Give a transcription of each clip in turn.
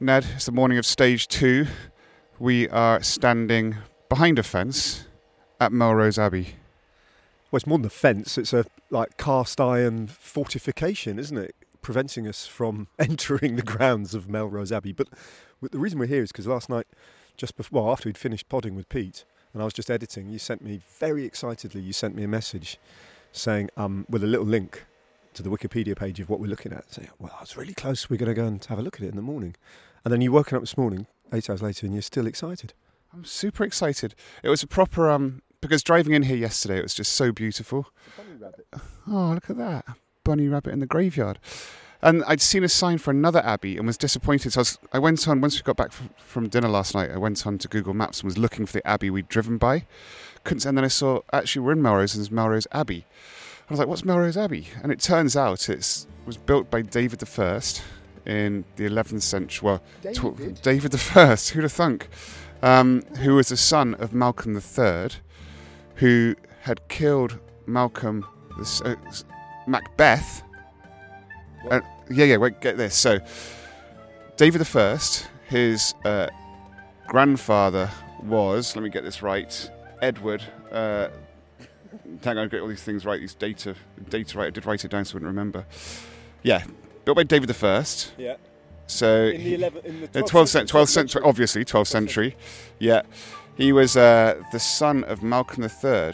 Ned, it's the morning of stage two. We are standing behind a fence at Melrose Abbey. Well, it's more than a fence. It's a like cast iron fortification, isn't it? Preventing us from entering the grounds of Melrose Abbey. But the reason we're here is because last night, just before, well, after we'd finished podding with Pete, and I was just editing, you sent me very excitedly. You sent me a message saying, um, with a little link to the Wikipedia page of what we're looking at. Saying, well, it's really close. We're going to go and have a look at it in the morning. And then you woken up this morning, eight hours later, and you're still excited. I'm super excited. It was a proper um because driving in here yesterday, it was just so beautiful. Oh, look at that bunny rabbit in the graveyard. And I'd seen a sign for another abbey and was disappointed. So I, was, I went on, once we got back from, from, dinner last night, I went on to Google Maps and was looking for the abbey we'd driven by. Couldn't, and then I saw, actually, we're in Melrose and there's Melrose Abbey. I was like, what's Melrose Abbey? And it turns out it was built by David I in the 11th century. Well, David, tw- David I, who'd have thunk? Um, who was the son of Malcolm III, who had killed Malcolm, uh, Macbeth. Uh, yeah, yeah, wait, get this. So, David I, his uh, grandfather was, let me get this right, Edward. Uh, hang on, get all these things right, these data, data right. I did write it down so I wouldn't remember. Yeah, built by David I. Yeah. So in the, 11, in the 12th, 12th, century, 12th century, obviously 12th century. Yeah, he was uh, the son of Malcolm III,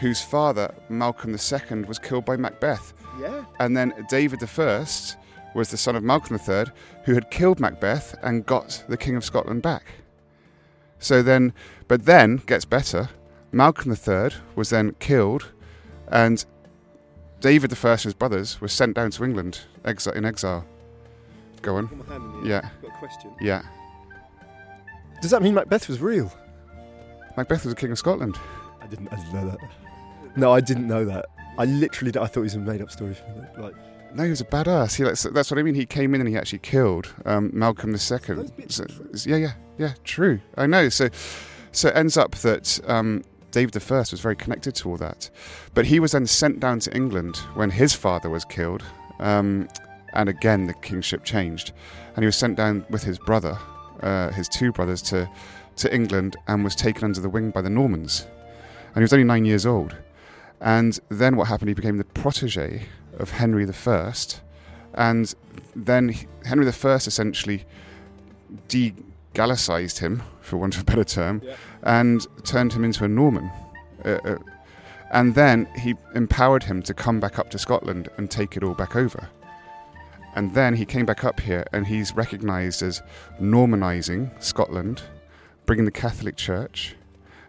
whose father Malcolm II was killed by Macbeth. Yeah. And then David I was the son of Malcolm III, who had killed Macbeth and got the King of Scotland back. So then, but then gets better. Malcolm III was then killed, and David I and his brothers were sent down to England exi- in exile. Go on. Yeah. Got a question. Yeah. Does that mean Macbeth was real? Macbeth was the king of Scotland. I didn't. I didn't know that. No, I didn't know that. I literally. I thought it was a made-up story. Like. No, he was a badass. He, that's, that's what I mean. He came in and he actually killed um, Malcolm II. So, yeah, yeah, yeah. True. I know. So, so it ends up that um, David I was very connected to all that, but he was then sent down to England when his father was killed. Um, and again the kingship changed, and he was sent down with his brother, uh, his two brothers, to to England and was taken under the wing by the Normans, and he was only nine years old. And then what happened? He became the protege of Henry I, and then Henry I essentially de-Gallicized him, for want of a better term, yeah. and turned him into a Norman. Uh, uh, and then he empowered him to come back up to Scotland and take it all back over. And then he came back up here and he's recognised as Normanising Scotland, bringing the Catholic Church.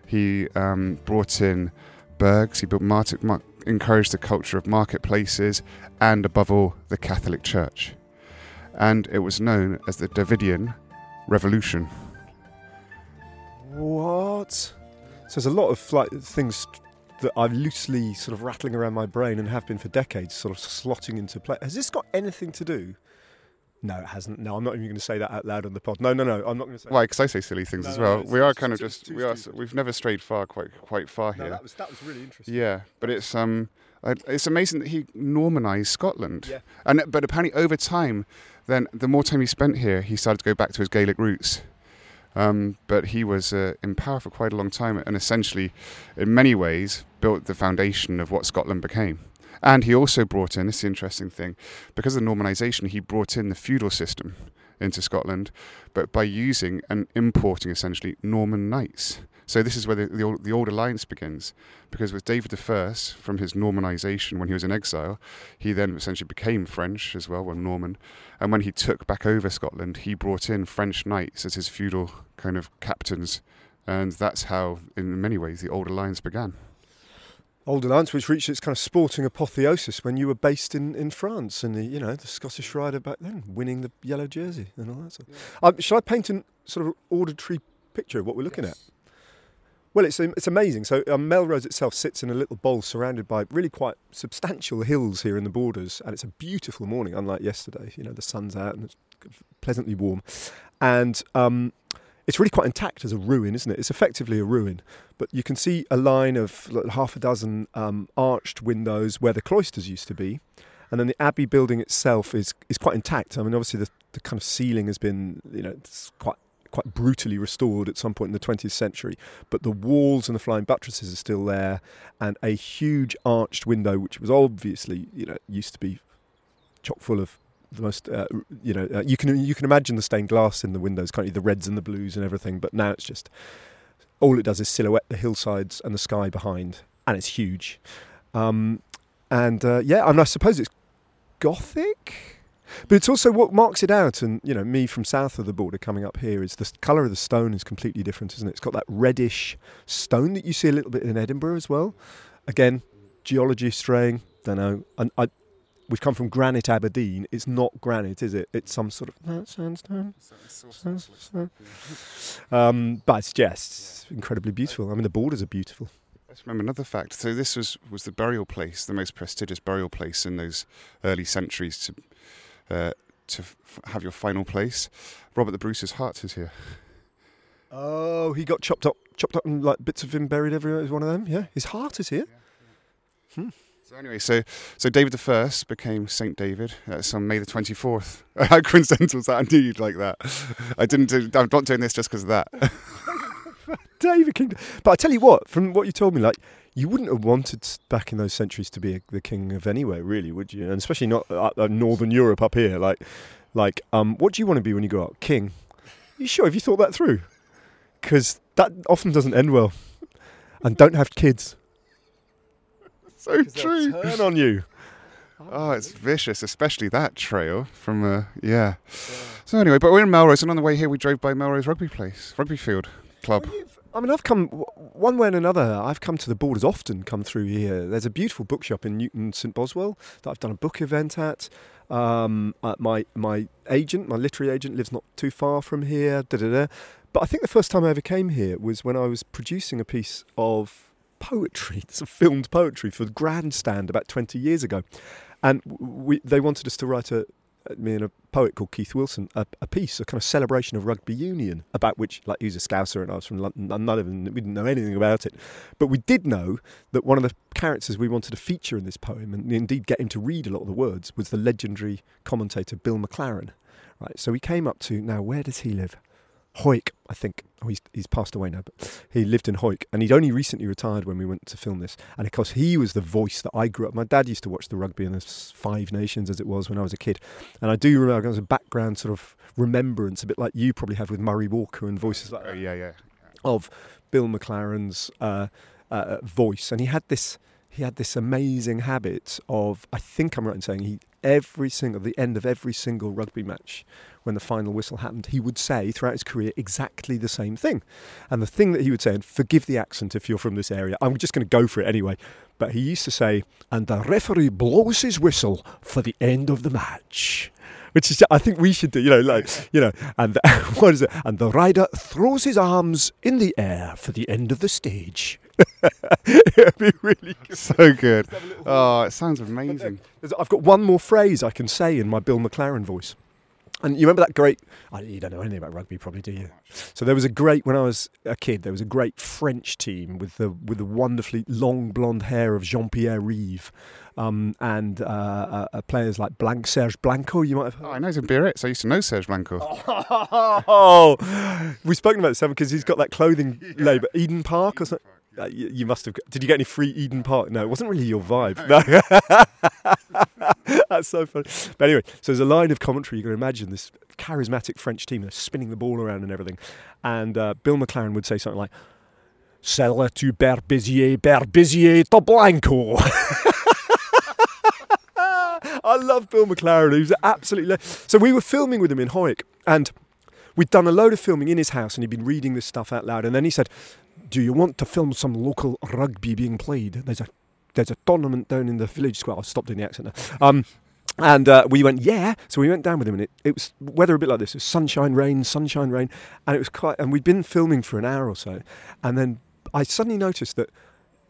He um, brought in burghs, he built mar- encouraged the culture of marketplaces, and above all, the Catholic Church. And it was known as the Davidian Revolution. What? So there's a lot of like things that are loosely sort of rattling around my brain and have been for decades, sort of slotting into place. Has this got anything to do? No, it hasn't. No, I'm not even going to say that out loud on the pod. No, no, no, I'm not going to say. Why? Because I say silly things no, as well. No, we are kind of just we are. We've never strayed far, quite quite far here. That was that was really interesting. Yeah, but it's um, it's amazing that he Normanized Scotland. Yeah. And but apparently over time, then the more time he spent here, he started to go back to his Gaelic roots. Um, but he was uh, in power for quite a long time and essentially, in many ways, built the foundation of what Scotland became. And he also brought in, this is the interesting thing, because of the Normanisation, he brought in the feudal system into Scotland, but by using and importing essentially Norman knights. So this is where the, the, old, the old alliance begins, because with David I, from his Normanisation when he was in exile, he then essentially became French as well, well Norman, and when he took back over Scotland, he brought in French knights as his feudal kind of captains, and that's how, in many ways, the old alliance began. Old Alliance, which reached its kind of sporting apotheosis when you were based in, in France and the you know the Scottish rider back then winning the yellow jersey and all that. Sort. Um, shall I paint a sort of auditory picture of what we're looking yes. at? Well, it's it's amazing. So um, Melrose itself sits in a little bowl surrounded by really quite substantial hills here in the borders, and it's a beautiful morning, unlike yesterday. You know, the sun's out and it's pleasantly warm, and um, it's really quite intact as a ruin, isn't it? It's effectively a ruin, but you can see a line of like, half a dozen um, arched windows where the cloisters used to be, and then the abbey building itself is is quite intact. I mean, obviously the the kind of ceiling has been, you know, it's quite quite brutally restored at some point in the 20th century, but the walls and the flying buttresses are still there, and a huge arched window, which was obviously, you know, used to be chock full of the most, uh, you know, uh, you can you can imagine the stained glass in the windows, can't you? The reds and the blues and everything, but now it's just all it does is silhouette the hillsides and the sky behind, and it's huge. Um, and uh, yeah, I mean, I suppose it's gothic. But it's also what marks it out, and you know, me from south of the border coming up here is the colour of the stone is completely different, isn't it? It's got that reddish stone that you see a little bit in Edinburgh as well. Again, geology straying, don't know. And I, we've come from granite Aberdeen. It's not granite, is it? It's some sort of sandstone. Um, but it's just incredibly beautiful. I mean, the borders are beautiful. Let's remember another fact. So this was was the burial place, the most prestigious burial place in those early centuries to uh, to f- have your final place. Robert the Bruce's heart is here. Oh, he got chopped up, chopped up, and like bits of him buried everywhere. Is one of them? Yeah, his heart is here. Hmm. So anyway, so so David the First became Saint David. That's on May the twenty fourth. How coincidental is that indeed? Like that. I didn't. Do, I'm not doing this just because of that. David King. But I tell you what, from what you told me, like you wouldn't have wanted back in those centuries to be a, the king of anywhere, really, would you? And especially not uh, uh, Northern Europe up here. Like, like, um, what do you want to be when you grow up? King. You sure? Have you thought that through? Because that often doesn't end well. And don't have kids. So true. Turn on you. Oh, it's vicious, especially that trail from uh, yeah. So anyway, but we're in Melrose, and on the way here, we drove by Melrose Rugby Place, Rugby Field Club. I mean, I've come one way and another. I've come to the borders often. Come through here. There's a beautiful bookshop in Newtown St Boswell that I've done a book event at. Um, uh, my my agent, my literary agent, lives not too far from here. Da da da. But I think the first time I ever came here was when I was producing a piece of poetry, some filmed poetry for the Grandstand about 20 years ago, and we they wanted us to write a Uh, me and a poet called Keith Wilson, a, a piece, a kind of celebration of rugby union, about which, like, he was a Scouser and I was from London, and none of them, we didn't know anything about it. But we did know that one of the characters we wanted to feature in this poem, and indeed get him to read a lot of the words, was the legendary commentator Bill McLaren. Right, so we came up to, now, where does he live? Hawick, I think. Oh, he's, he's passed away now, but he lived in Hawick, and he'd only recently retired when we went to film this. And of course, he was the voice that I grew up. My dad used to watch the rugby in the Five Nations as it was when I was a kid, and I do remember was a background sort of remembrance, a bit like you probably have with Murray Walker and voices like Oh that, yeah, yeah. of Bill McLaren's uh, uh, voice, and he had this he had this amazing habit of I think I'm right in saying he every single the end of every single rugby match when the final whistle happened he would say throughout his career exactly the same thing. And the thing that he would say and forgive the accent if you're from this area I'm just going to go for it anyway but he used to say and the referee blows his whistle for the end of the match which is I think we should do you know like you know and the, what is it and the rider throws his arms in the air for the end of the stage it'd be really good So good. Oh, it sounds amazing. I've got one more phrase I can say in my Bill McLaren voice. And you remember that great? You don't know anything about rugby, probably, do you? So there was a great when I was a kid. There was a great French team with the with the wonderfully long blonde hair of Jean Pierre Rives, um, and uh, uh, uh, players like Blanc Serge Blanco. You might have heard. Oh, I know him Biarritz. I used to know Serge Blanco. Oh, we've spoken about this because he's got that clothing label, Eden Park or something. Uh, you, you must have. Did you get any free Eden Park? No, it wasn't really your vibe. No. That's so funny. But anyway, so there's a line of commentary. You can imagine this charismatic French team. They're spinning the ball around and everything. And uh, Bill McLaren would say something like, Sella tu Berbizier, Berbizier to Blanco. I love Bill McLaren. He was absolutely. So we were filming with him in Hawick, and we'd done a load of filming in his house, and he'd been reading this stuff out loud. And then he said, "Do you want to film some local rugby being played? There's a there's a tournament down in the village square." I'll stop doing the accent now. Um, and uh, we went, yeah. So we went down with him, and it, it was weather a bit like this: sunshine, rain, sunshine, rain, and it was quite. And we'd been filming for an hour or so, and then I suddenly noticed that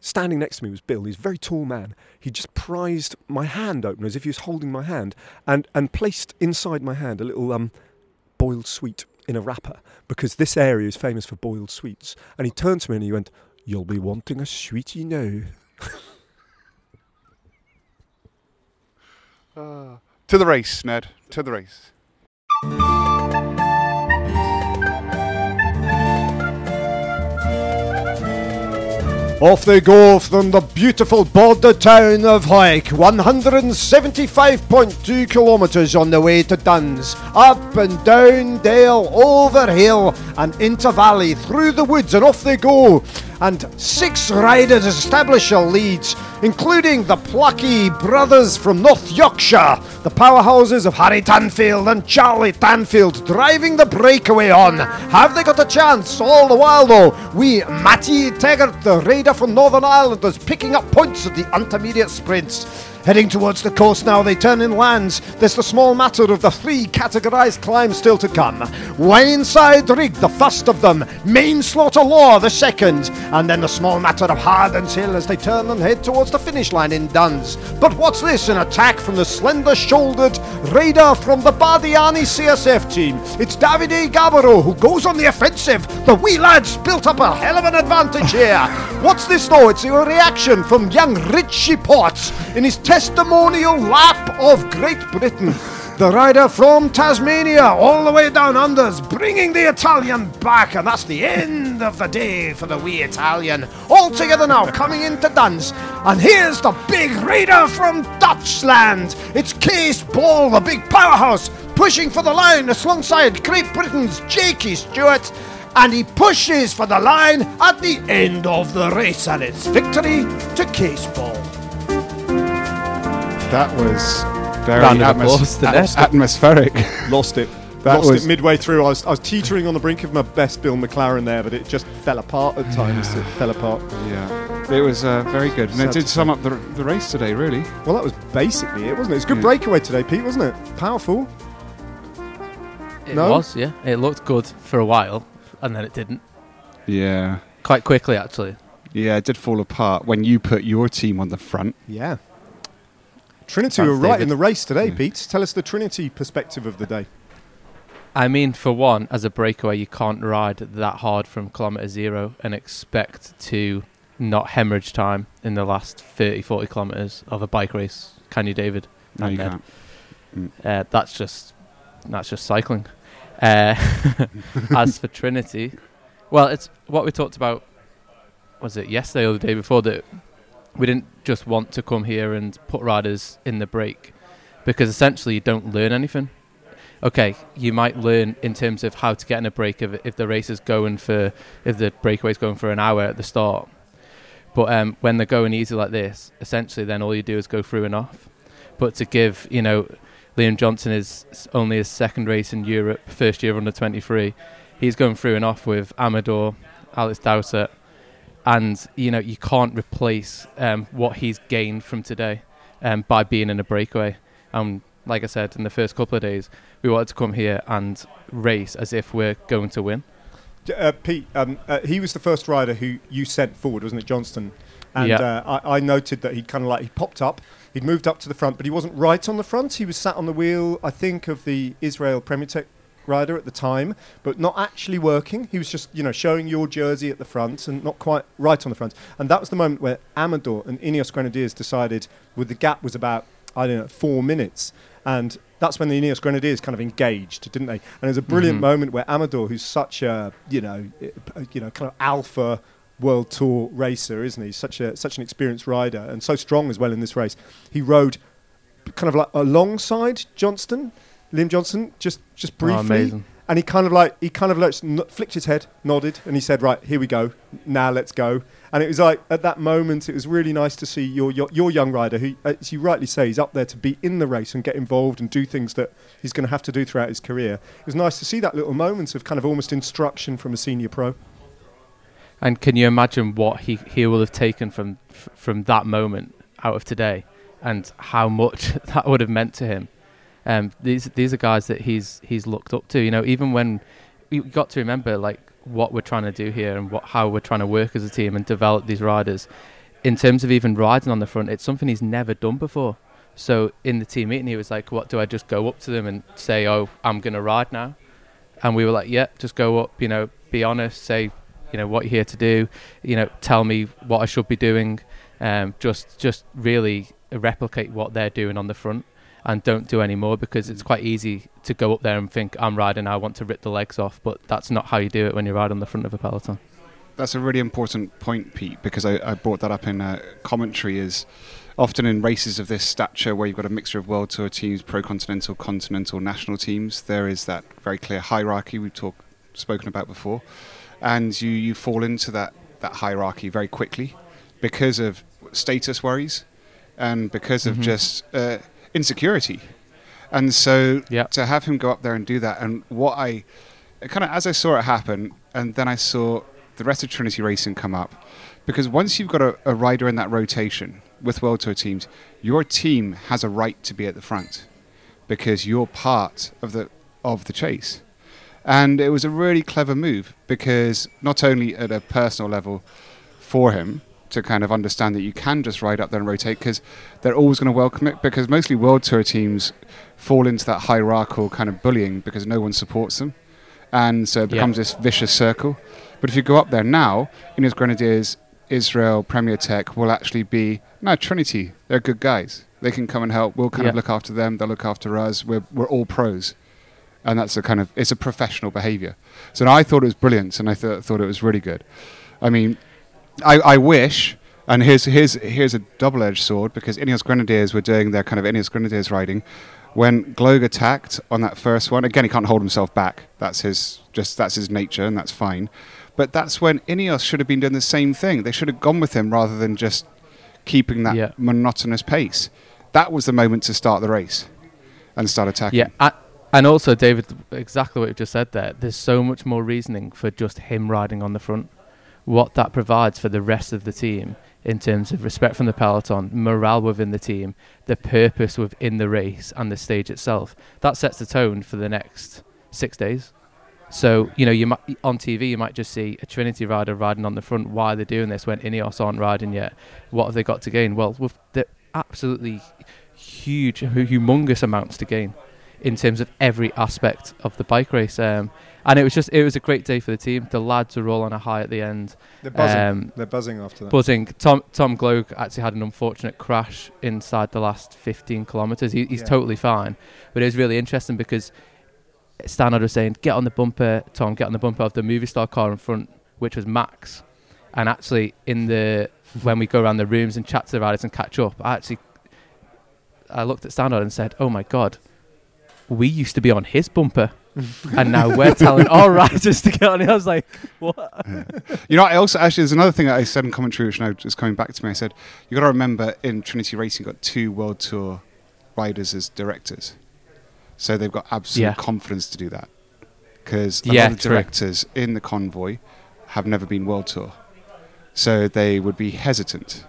standing next to me was Bill. He's a very tall man. He just prized my hand open as if he was holding my hand, and and placed inside my hand a little um, boiled sweet in a wrapper because this area is famous for boiled sweets. And he turned to me and he went, "You'll be wanting a sweetie now." Ah. To the race, Ned. To the race. Off they go from the beautiful border town of Hawick, 175.2 kilometres on the way to Duns. Up and down dale, over hill and into valley, through the woods and off they go. And six riders establish a lead, including the plucky brothers from North Yorkshire, the powerhouses of Harry Tanfield and Charlie Tanfield driving the breakaway on. Have they got a chance? All the while, though, we Matty Teggart, the raider from Northern Ireland, is picking up points at the intermediate sprints. Heading towards the coast now, they turn inlands. There's the small matter of the three categorised climbs still to come. Wainside Rig, the first of them. Main Slaughter Law, the second. And then the small matter of Hardens Hill as they turn and head towards the finish line in Duns. But what's this? An attack from the slender shouldered raider from the Bardiani CSF team. It's Davide Gabburo who goes on the offensive. The wee lads built up a hell of an advantage here. What's this though? It's a reaction from young Richie Porte in his testimonial lap of Great Britain. The rider from Tasmania, all the way down unders, bringing the Italian back, and that's the end of the day for the wee Italian. All together now, coming into Duns, and here's the big raider from Dutchland. It's Cees Bol, the big powerhouse, pushing for the line alongside Great Britain's Jakey Stewart. And he pushes for the line at the end of the race, and it's victory to Cees Bol. That was very Round of atmos- applause to at- Nest. atmospheric. Lost it. That Lost was- it midway through. I was, I was teetering on the brink of my best Bill McLaren there, but it just fell apart at times. It fell apart. yeah, it was uh, very good, and Sad it did to sum up the, the race today. Really, Well, that was basically it, wasn't it? It's a good Yeah. breakaway today, Pete, wasn't it? Powerful. It No? was, yeah. It looked good for a while, and then it didn't. yeah, Quite quickly, actually. yeah, it did fall apart when you put your team on the front. Yeah. Trinity Thanks, were right David. in the race today, Yeah. Pete. Tell us the Trinity perspective of the day. I mean, for one, as a breakaway, you can't ride that hard from kilometre zero and expect to not hemorrhage time in the last 30, 40 kilometres of a bike race. Can you, David? No, And you then- can't. Uh, that's just that's just cycling. Uh, as for Trinity, well, it's what we talked about. Was it yesterday or the day before that we didn't just want to come here and put riders in the break because essentially you don't learn anything. Okay, you might learn in terms of how to get in a break if if the race is going for if the breakaway is going for an hour at the start. But um, when they're going easy like this, essentially then all you do is go through and off. But to give you know Liam Johnson is only his second race in Europe, first year under 23. He's going through and off with Amador, Alex Dowsett, and you know you can't replace um, what he's gained from today um, by being in a breakaway. Um, like I said, in the first couple of days, we wanted to come here and race as if we're going to win. Uh, Pete, um, uh, he was the first rider who you sent forward, wasn't it, Johnston? And Yeah. uh, I, I noted that he'd kind of like he popped up, he'd moved up to the front, but he wasn't right on the front. He was sat on the wheel, I think, of the Israel Premier Tech rider at the time, but not actually working. He was just, you know, showing your jersey at the front and not quite right on the front. And that was the moment where Amador and Ineos Grenadiers decided, with the gap was about I don't know four minutes, and that's when the Ineos Grenadiers kind of engaged, didn't they? And it was a brilliant Mhm. moment where Amador, who's such a you know, you know, kind of alpha world tour racer, isn't he? Such a such an experienced rider and so strong as well in this race. He rode kind of like alongside Johnston, Liam Johnson, just just Oh, briefly, amazing. and he kind of like he kind of like n- flicked his head, nodded, and he said, "Right, here we go. Now let's go." And it was like at that moment, it was really nice to see your your, your young rider, who, as you rightly say, he's up there to be in the race and get involved and do things that he's going to have to do throughout his career. It was nice to see that little moment of kind of almost instruction from a senior pro. And can you imagine what he, he will have taken from f- from that moment out of today, and how much that would have meant to him? Um, these these are guys that he's he's looked up to. You know, even when you got to remember like what we're trying to do here and what how we're trying to work as a team and develop these riders. In terms of even riding on the front, it's something he's never done before. So in the team meeting, he was like, "What do I just go up to them and say, oh, I'm gonna ride now?" And we were like, "Yeah, just go up. You know, be honest. Say, you know, what you're here to do. You know, tell me what I should be doing. Um, just just really replicate what they're doing on the front." And don't do any more because it's quite easy to go up there and think I'm riding, I want to rip the legs off, but that's not how you do it when you ride on the front of a peloton. That's a really important point, Pete, because I, I brought that up in uh, commentary. Is often in races of this stature, where you've got a mixture of world tour teams, pro continental, continental, national teams, there is that very clear hierarchy we've talked spoken about before, and you you fall into that that hierarchy very quickly because of status worries and because of Mhm. just uh, insecurity. And so Yeah. to have him go up there and do that, and what I kind of as I saw it happen, and then I saw the rest of Trinity Racing come up, because once you've got a, a rider in that rotation with World Tour teams, your team has a right to be at the front because you're part of the of the chase. And it was a really clever move because not only at a personal level for him to kind of understand that you can just ride up there and rotate because they're always going to welcome it because mostly World Tour teams fall into that hierarchical kind of bullying because no one supports them. And so it Yeah. becomes this vicious circle. But if you go up there now, Ineos Grenadiers, Israel, Premier Tech will actually be, no, Trinity, they're good guys. They can come and help. We'll kind of look after them. They'll look after us. We're, we're all pros. And that's a kind of, it's a professional behavior. So I thought it was brilliant and I th- thought it was really good. I mean, I, I wish, and here's here's here's a double-edged sword because Ineos Grenadiers were doing their kind of Ineos Grenadiers riding. When Gloag attacked on that first one, again he can't hold himself back. That's his just that's his nature, and that's fine. But that's when Ineos should have been doing the same thing. They should have gone with him rather than just keeping that Yeah. monotonous pace. That was the moment to start the race and start attacking. Yeah, I, and also David, exactly what you've just said there. There's so much more reasoning for just him riding on the front. What that provides for the rest of the team in terms of respect from the peloton, morale within the team, the purpose within the race, and the stage itself. That sets the tone for the next six days. So you know, you might on TV you might just see a Trinity rider riding on the front. Why are they doing this when Ineos aren't riding yet? What have they got to gain? Well, with the absolutely huge, humongous amounts to gain in terms of every aspect of the bike race. Um, and it was just it was a great day for the team. The lads are all on a high at the end, They're buzzing. Um, They're buzzing after that. buzzing. Tom Tom Gloag actually had an unfortunate crash inside the last 15 kilometres. He, he's Yeah. totally fine, but it was really interesting because Stannard was saying, "Get on the bumper, Tom. Get on the bumper of the movie star car in front, which was Max." And actually, in the when we go around the rooms and chat to the riders and catch up, I actually I looked at Stannard and said, "Oh my god." We used to be on his bumper, and now we're telling our riders to get on it. I was like, "What?" You know, I also actually there's another thing that I said in commentary, which now is coming back to me. I said you got to remember in Trinity Racing, you've got two World Tour riders as directors, so they've got absolute Yeah. confidence to do that. Because a Yeah, lot of true. directors in the convoy have never been World Tour, so they would be hesitant.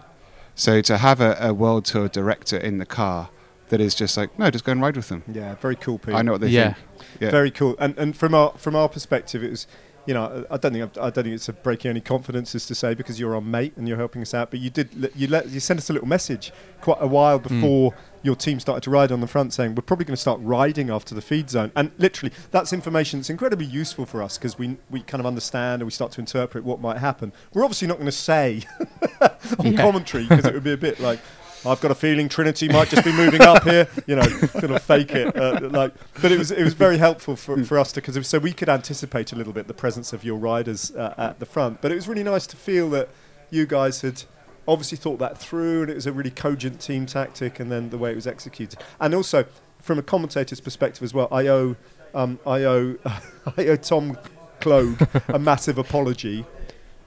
So to have a, a World Tour director in the car that is just like, no, just go and ride with them. Yeah, very cool, Pete. I know what they Yeah. think. Yeah. Very cool. And and from our from our perspective, it was, you know, I don't think I don't think it's a breaking any confidences to say because you're our mate and you're helping us out. But you did you let you sent us a little message quite a while Mm. before your team started to ride on the front, saying we're probably going to start riding after the feed zone. And literally, that's information that's incredibly useful for us because we we kind of understand and we start to interpret what might happen. We're obviously not going to say on Yeah. commentary because it would be a bit like. I've got a feeling Trinity might just be moving up here, you know, kind of fake it, uh, like. But it was it was very helpful for, for us to because so we could anticipate a little bit the presence of your riders uh, at the front. But it was really nice to feel that you guys had obviously thought that through, and it was a really cogent team tactic, and then the way it was executed, and also from a commentator's perspective as well. I owe um, I owe I owe Tom Gloag a massive apology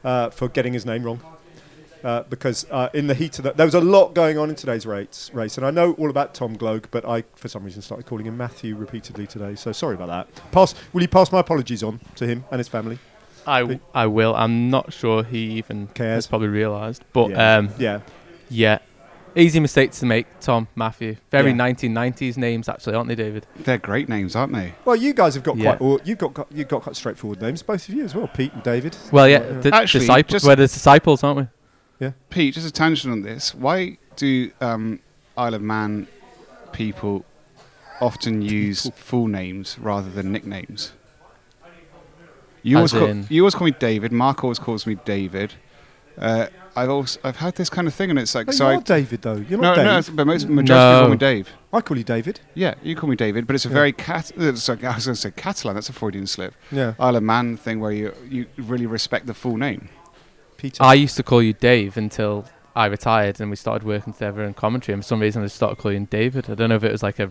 uh, for getting his name wrong. Uh, because uh, in the heat of that, there was a lot going on in today's race, race, and I know all about Tom Gloag, but I, for some reason, started calling him Matthew repeatedly today. So sorry about that. Pass. Will you pass my apologies on to him and his family? I, w- I will. I'm not sure he even Cares. has probably realised. But yeah. um, yeah, yeah, easy mistakes to make. Tom, Matthew, very Yeah. 1990s names actually, aren't they, David? They're great names, aren't they? Well, you guys have got Yeah. quite. You've got, got you've got quite straightforward names, both of you as well, Pete and David. Well, yeah, Yeah. the Actually, disciples. We're the disciples, aren't we? Pete, just a tangent on this. Why do um, Isle of Man people often use full names rather than nicknames? You always, As call, you always call me David. Mark always calls me David. Uh, I've also I've had this kind of thing, and it's like No, so. you're I, David though. You're no, not no, Dave. but most majority people call No. me Dave. I call you David. Yeah, you call me David, but it's a Yeah. very cat. It's like, I was going to say Catalan. That's a Freudian slip. Yeah, Isle of Man thing where you you really respect the full name. Peter. I used to call you Dave until I retired and we started working together in commentary. And for some reason, I started calling you David. I don't know if it was like a.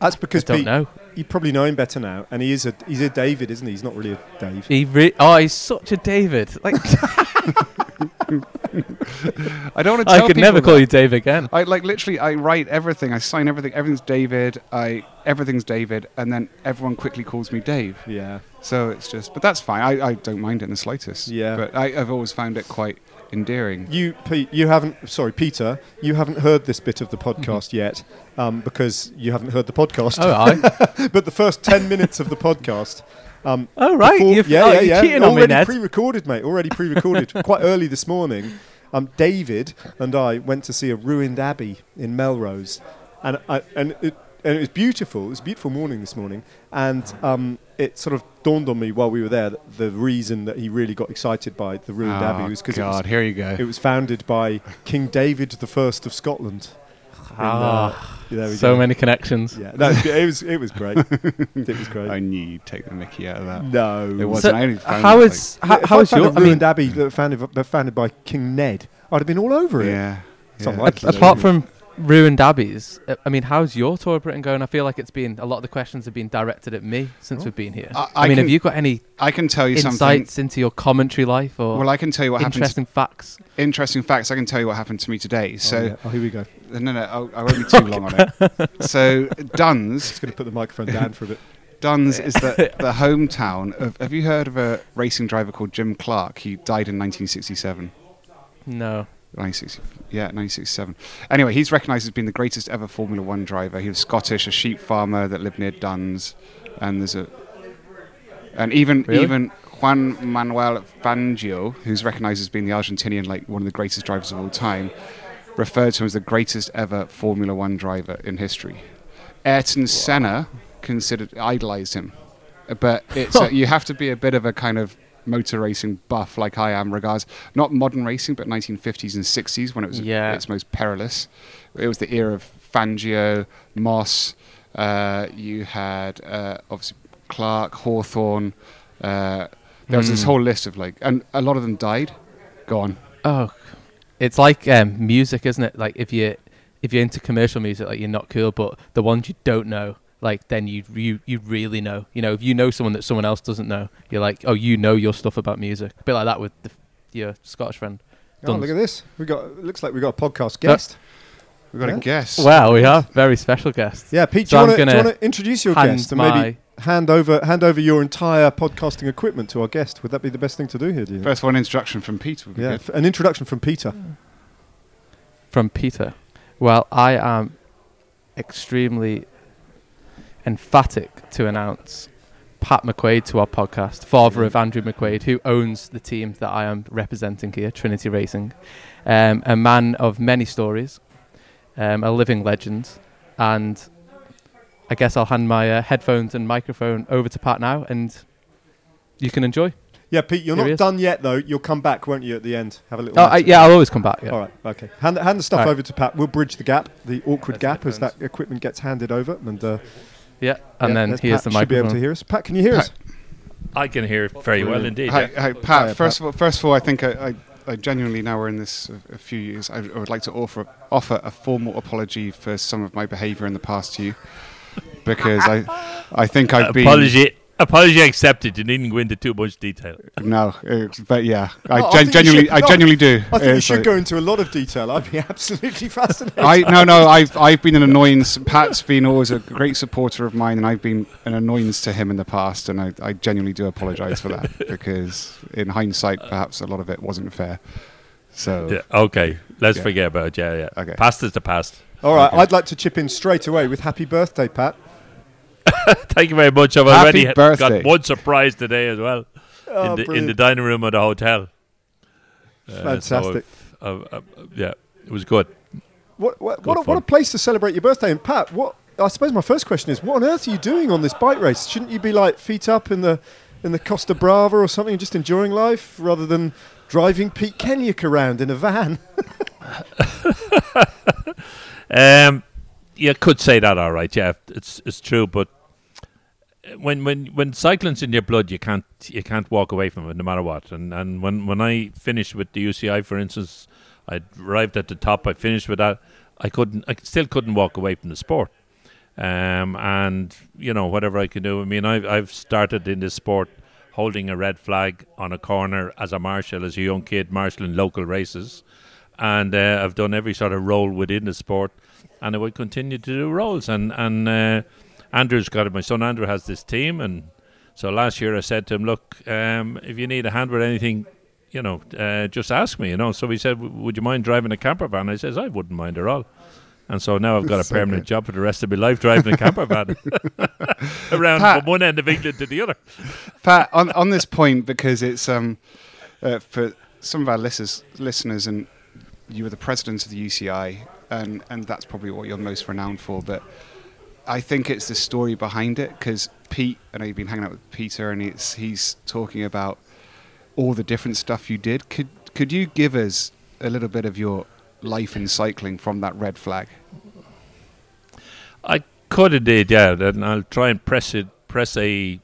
That's I because don't Pete, know. you probably know him better now, and he is a he's a David, isn't he? He's not really a Dave. He re- oh, he's such a David. Like I don't want to I could never call that. you Dave again. I like literally. I write everything. I sign everything. Everything's David. I everything's David, and then everyone quickly calls me Dave. Yeah, So it's just, but that's fine. I, I don't mind it in the slightest. Yeah. But I, I've always found it quite endearing. you Pete, you haven't. Sorry, Peter, you haven't heard this bit of the podcast yet, um, because you haven't heard the podcast. Oh, I. but the first ten minutes of the podcast. Um, Oh, right. before- You've, yeah, oh, yeah, yeah. cheating on me, Already pre-recorded, mate. Already pre-recorded. Quite early this morning. Um, David and I went to see a ruined abbey in Melrose, and I, and it and it was beautiful. It was a beautiful morning this morning, and um, it sort of dawned on me while we were there that the reason that he really got excited by the ruined oh, abbey was because it was, here you go. it was founded by King David the First of Scotland. uh, Ah, there we so go. many connections. Yeah, no, it was it was great. it was great. I knew you'd take the Mickey out of that. no, It wasn't. So, I only found how it, is Yeah, how, if how I'd is found your? a I mean, abbey mm. that founded founded by King Ned? I'd have been all over like, it. yeah. It's yeah. unlikely. a- apart from ruined abbeys, uh, I mean, how's your tour of Britain going? I feel like it's been a lot of the questions have been directed at me since Oh. we've been here. I- I, I mean, can- have you got any I can tell you something. insights into your commentary life or Well, I can tell you what happened. interesting facts? Interesting facts. I can tell you what happened to me today. So oh, yeah. oh, here we go. no, no, I'll, I won't be too long on it. So Duns, Just going to put the microphone down for a bit. Duns is the, the hometown of. Have you heard of a racing driver called Jim Clark? He died in 1967. No. 1960, yeah, 1967. Anyway, he's recognised as being the greatest ever Formula One driver. He was Scottish, a sheep farmer that lived near Duns, and there's a, and even Really? even Juan Manuel Fangio, who's recognised as being the Argentinian, like one of the greatest drivers of all time, referred to him as the greatest ever Formula One driver in history. Ayrton Senna considered idolised him, but it's uh, you have to be a bit of a kind of motor racing buff like I am regards not modern racing but 1950s and 60s when it was Yeah. its most perilous. It was the era of Fangio, Moss. Uh, you had uh, obviously Clark, Hawthorn. Uh, there was this Mm. whole list of like, and a lot of them died. Go on. Oh, it's like um, music, isn't it? Like if you if you're into commercial music, like you're not cool, but the ones you don't know, like then you you you really know. You know, if you know someone that someone else doesn't know, you're like, oh, you know your stuff about music. A bit like that with the, your Scottish friend. Oh, look at this. We got. It looks like we got a podcast guest. We've got Yeah. a guest. Wow, we have very special guests. Yeah, Pete. So do I'm you want gonna introduce your guest and maybe hand over hand over your entire podcasting equipment to our guest? Would that be the best thing to do here? Do you? think? First one introduction from Peter? would be Yeah, good. f- an introduction from Peter. from Peter. Well, I am extremely emphatic to announce Pat McQuaid to our podcast, father of Andrew McQuaid, who owns the team that I am representing here, Trinity Racing. Um, a man of many stories, um, a living legend, and I guess I'll hand my uh, headphones and microphone over to Pat now, and you can enjoy. Yeah, Pete. You're Here not done yet though. You'll come back, won't you? At the end, have a little. Oh, I, yeah, I'll always come back. Yeah. All right. Okay. Hand, hand the stuff right. over to Pat. We'll bridge the gap, the awkward gap, as that equipment gets handed over. And uh, Yeah, and yeah, then there's here's Pat. the Should be able to hear us. Pat, can you hear Pat. us? I can hear it very well indeed. Hi, yeah. hi, Pat. Hiya, first Pat. of all, first of all, I think I, I, I genuinely now we're in this a, a few years. I, I would like to offer offer a formal apology for some of my behaviour in the past to you, because I I think I've been apology, apology accepted. You needn't go into too much detail. no, uh, but yeah, I, No, gen- think you genuinely should- I no, genuinely do. I think you should like- go into a lot of detail. I'd be absolutely fascinated. I no no I've I've been an annoyance. Pat's been always a great supporter of mine, and I've been an annoyance to him in the past, and I, I genuinely do apologise for that because in hindsight, perhaps a lot of it wasn't fair. So Yeah, okay, let's Yeah. forget about it. Yeah, yeah. Okay. Past is the past. All right. Okay. I'd like to chip in straight away with happy birthday, Pat. Thank you very much. I've Happy already birthday. got one surprise today as well Oh, in, the, in the dining room of the hotel. Uh, so Fantastic. Yeah, it was good. What, what, Good what, a, what a place to celebrate your birthday. And Pat, what I suppose my first question is, what on earth are you doing on this bike race? Shouldn't you be like feet up in the in the Costa Brava or something, just enjoying life rather than driving Pete Kennaugh around in a van. Um, you could say that, all right. Yeah, it's it's true. But when when when cycling's in your blood, you can't you can't walk away from it, no matter what. And and when when I finished with the UCI, for instance, I arrived at the top. I finished with that. I couldn't. I still couldn't walk away from the sport. Um, and you know whatever I can do. I mean, I've I've started in this sport holding a red flag on a corner as a marshal, as a young kid, marshalling local races, and uh, I've done every sort of role within the sport, and I would continue to do roles. And and uh, Andrew's got it. My son Andrew has this team, and so last year I said to him, "Look, um, if you need a hand with anything." You know, uh, just ask me. You know, so he said, "W- "Would you mind driving a camper van?" I says, "I wouldn't mind at all." And so now I've got a permanent job for the rest of my life driving a camper van around Pat- from one end of England to the other. Pat, on, on this point, because it's um, uh, for some of our listeners, listeners, and you were the president of the UCI, and, and that's probably what you're most renowned for. But I think it's the story behind it, because Pete, I know you've been hanging out with Peter, and it's, he's talking about all the different stuff you did. Could could you give us a little bit of your life in cycling from that red flag? I could did, yeah, and I'll try and press it, press a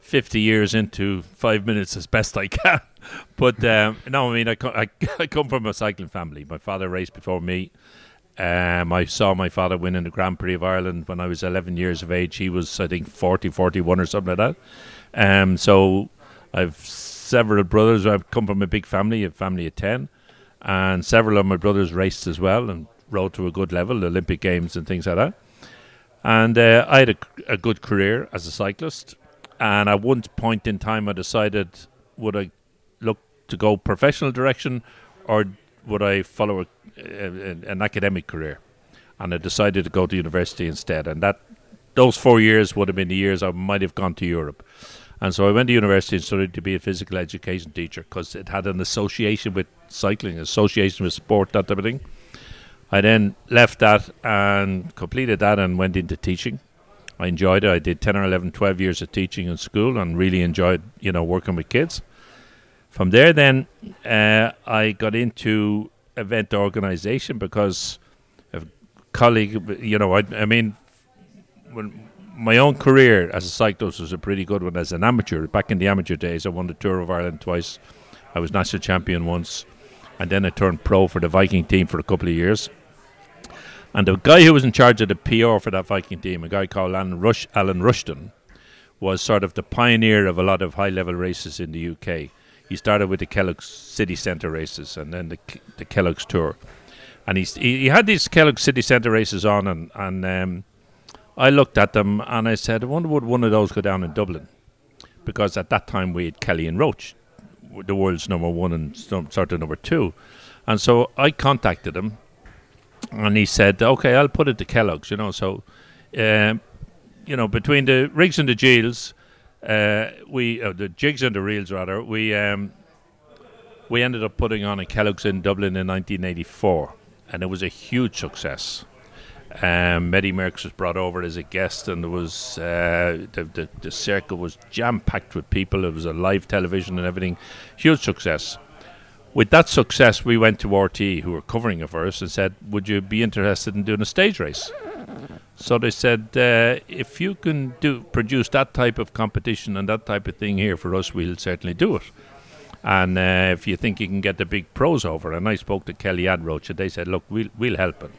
fifty years into five minutes as best I can. But um, no, I mean, I, co- I, I come from a cycling family. My father raced before me. Um, I saw my father win in the Grand Prix of Ireland when I was 11 years of age. He was, I think, 40, 41 or something like that. Um, so I've several brothers. I've come from a big family, a family of 10. And several of my brothers raced as well and rode to a good level, the Olympic Games and things like that. And uh, I had a, a good career as a cyclist. And at one point in time, I decided would I look to go professional direction or would I follow a, a, an academic career? And I decided to go to university instead. And that those four years would have been the years I might have gone to Europe. And so I went to university and studied to be a physical education teacher because it had an association with cycling, association with sport, that type of thing. I then left that and completed that and went into teaching. I enjoyed it. I did 10 or 11, 12 years of teaching in school and really enjoyed, you know, working with kids. From there, then uh, I got into event organization because a colleague, you know, I, I mean, when my own career as a cyclist was a pretty good one as an amateur. Back in the amateur days, I won the Tour of Ireland twice. I was national champion once, and then I turned pro for the Viking team for a couple of years. And the guy who was in charge of the PR for that Viking team, a guy called Alan Rush, Alan Rushton, was sort of the pioneer of a lot of high-level races in the UK. He started with the Kellogg's City Centre races, and then the the Kellogg's Tour. And he he had these Kellogg's City Centre races on, and and um, I looked at them and I said, I wonder would one of those go down in Dublin, because at that time we had Kelly and Roche, the world's number one and sort of number two, and so I contacted him, and he said, okay, I'll put it to Kellogg's, you know. So, um, you know, between the rigs and the Giles, uh, we uh, the jigs and the reels rather, we um, we ended up putting on a Kellogg's in Dublin in 1984, and it was a huge success. Um, Medi Merckx was brought over as a guest, and there was uh, the, the the circle was jam packed with people. It was a live television and everything, huge success. With that success, we went to RTÉ, who were covering it for us, and said, "Would you be interested in doing a stage race?" So they said, uh, "If you can do produce that type of competition and that type of thing here for us, we'll certainly do it." And uh, if you think you can get the big pros over, and I spoke to Kelly Adroach, and they said, "Look, we'll we'll help it.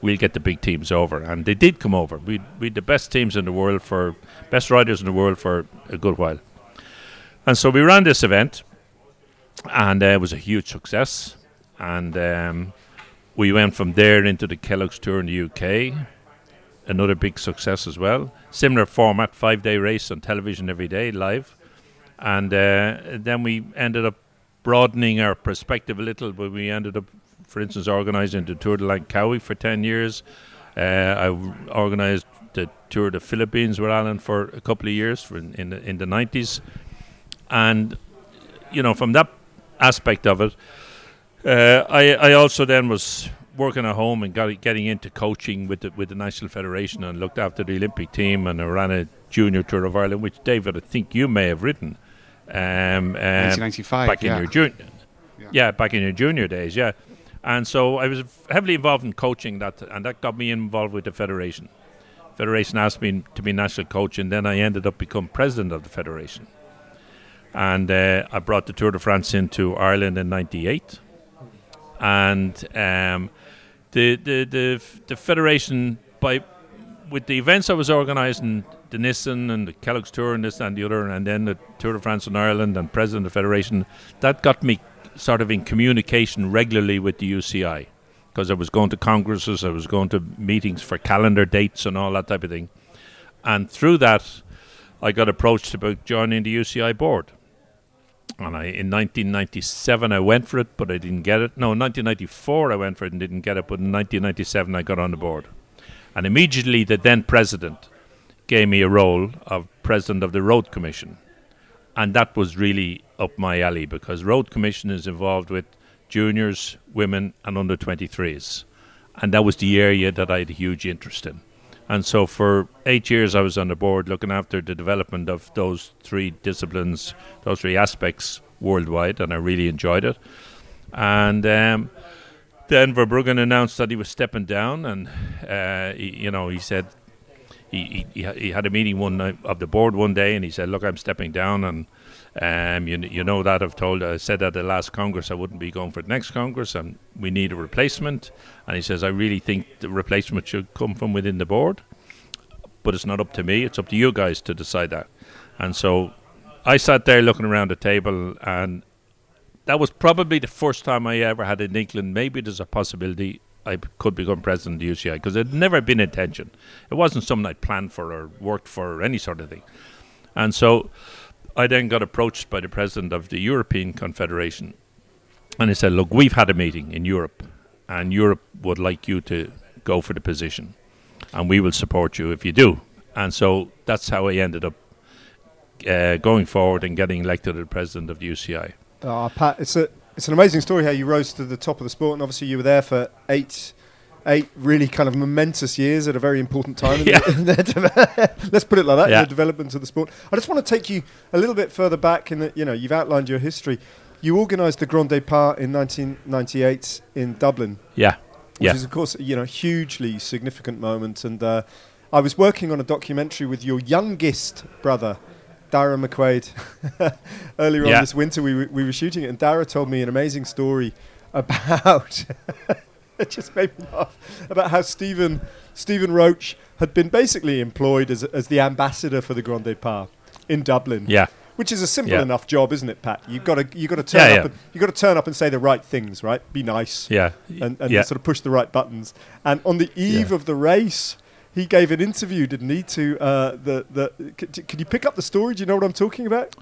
We'll get the big teams over." And they did come over. We we the best teams in the world for best riders in the world for a good while. And so we ran this event, and uh, it was a huge success. And um, we went from there into the Kellogg's Tour in the UK, another big success as well. Similar format, five day race on television every day, live. And uh, then we ended up broadening our perspective a little, but we ended up, for instance, organising the Tour de Langkawi for 10 years. Uh, I organised the Tour the Philippines with Alan for a couple of years in, in, the, in the 90s. And, you know, from that aspect of it, uh, I, I also then was working at home and got getting into coaching with the, with the National Federation and looked after the Olympic team and I ran a junior tour of Ireland, which David, I think you may have written um, um, 1995. back yeah. in your junior. Yeah, back in your junior days, yeah. And so I was heavily involved in coaching that, and that got me involved with the federation. Federation asked me to be national coach, and then I ended up becoming president of the federation. And uh, I brought the Tour de France into Ireland in '98, and um, the, the the the federation by with the events I was organising, the Nissan and the Kellogg's Tour and this and the other, and then the Tour de France in Ireland and president of the federation, that got me sort of in communication regularly with the UCI because I was going to congresses, I was going to meetings for calendar dates and all that type of thing. And through that, I got approached about joining the UCI board. And I, in 1997, I went for it, but I didn't get it. No, in 1994, I went for it and didn't get it, but in 1997, I got on the board. And immediately, the then president gave me a role of president of the Road Commission. And that was really up my alley because Road Commission is involved with juniors, women, and under 23s. And that was the area that I had a huge interest in. And so for eight years, I was on the board looking after the development of those three disciplines, those three aspects worldwide, and I really enjoyed it. And um, then Verbruggen announced that he was stepping down, and uh, he, you know he said he, he he had a meeting one night of the board one day, and he said, "Look, I'm stepping down, and um, you, you know that I've told I said at the last Congress I wouldn't be going for the next Congress, and we need a replacement." And he says, "I really think the replacement should come from within the board, but it's not up to me. It's up to you guys to decide that." And so I sat there looking around the table, and that was probably the first time I ever had an inkling. Maybe there's a possibility I could become president of the UCI because it had never been intention. It wasn't something I'd planned for or worked for or any sort of thing. And so I then got approached by the president of the European Confederation, and he said, "Look, we've had a meeting in Europe, and Europe would like you to go for the position, and we will support you if you do." And so that's how I ended up uh, going forward and getting elected as president of the UCI. Oh, Pat, it's a it's an amazing story how you rose to the top of the sport, and obviously you were there for eight eight really kind of momentous years at a very important time. Yeah. in the, in the let's put it like that. Yeah. In the development of the sport. I just want to take you a little bit further back in that you know you've outlined your history. You organised the Grand Départ in 1998 in Dublin, Yeah, which yeah, is of course you know hugely significant moment. And uh, I was working on a documentary with your youngest brother, Dara McQuaid. Earlier on this winter, we, were- we were shooting it, and Dara told me an amazing story about. it just made me laugh about how Stephen Stephen Roche had been basically employed as as the ambassador for the Grand Départ in Dublin. yeah, Which is a simple Yeah. enough job, isn't it, Pat? You've got to you got to turn Yeah, up yeah. and you got to turn up and say the right things, right? Be nice yeah, and, and sort of push the right buttons. And on the eve of the race, he gave an interview, didn't he? To uh, the the. Could you pick up the story? Do you know what I'm talking about?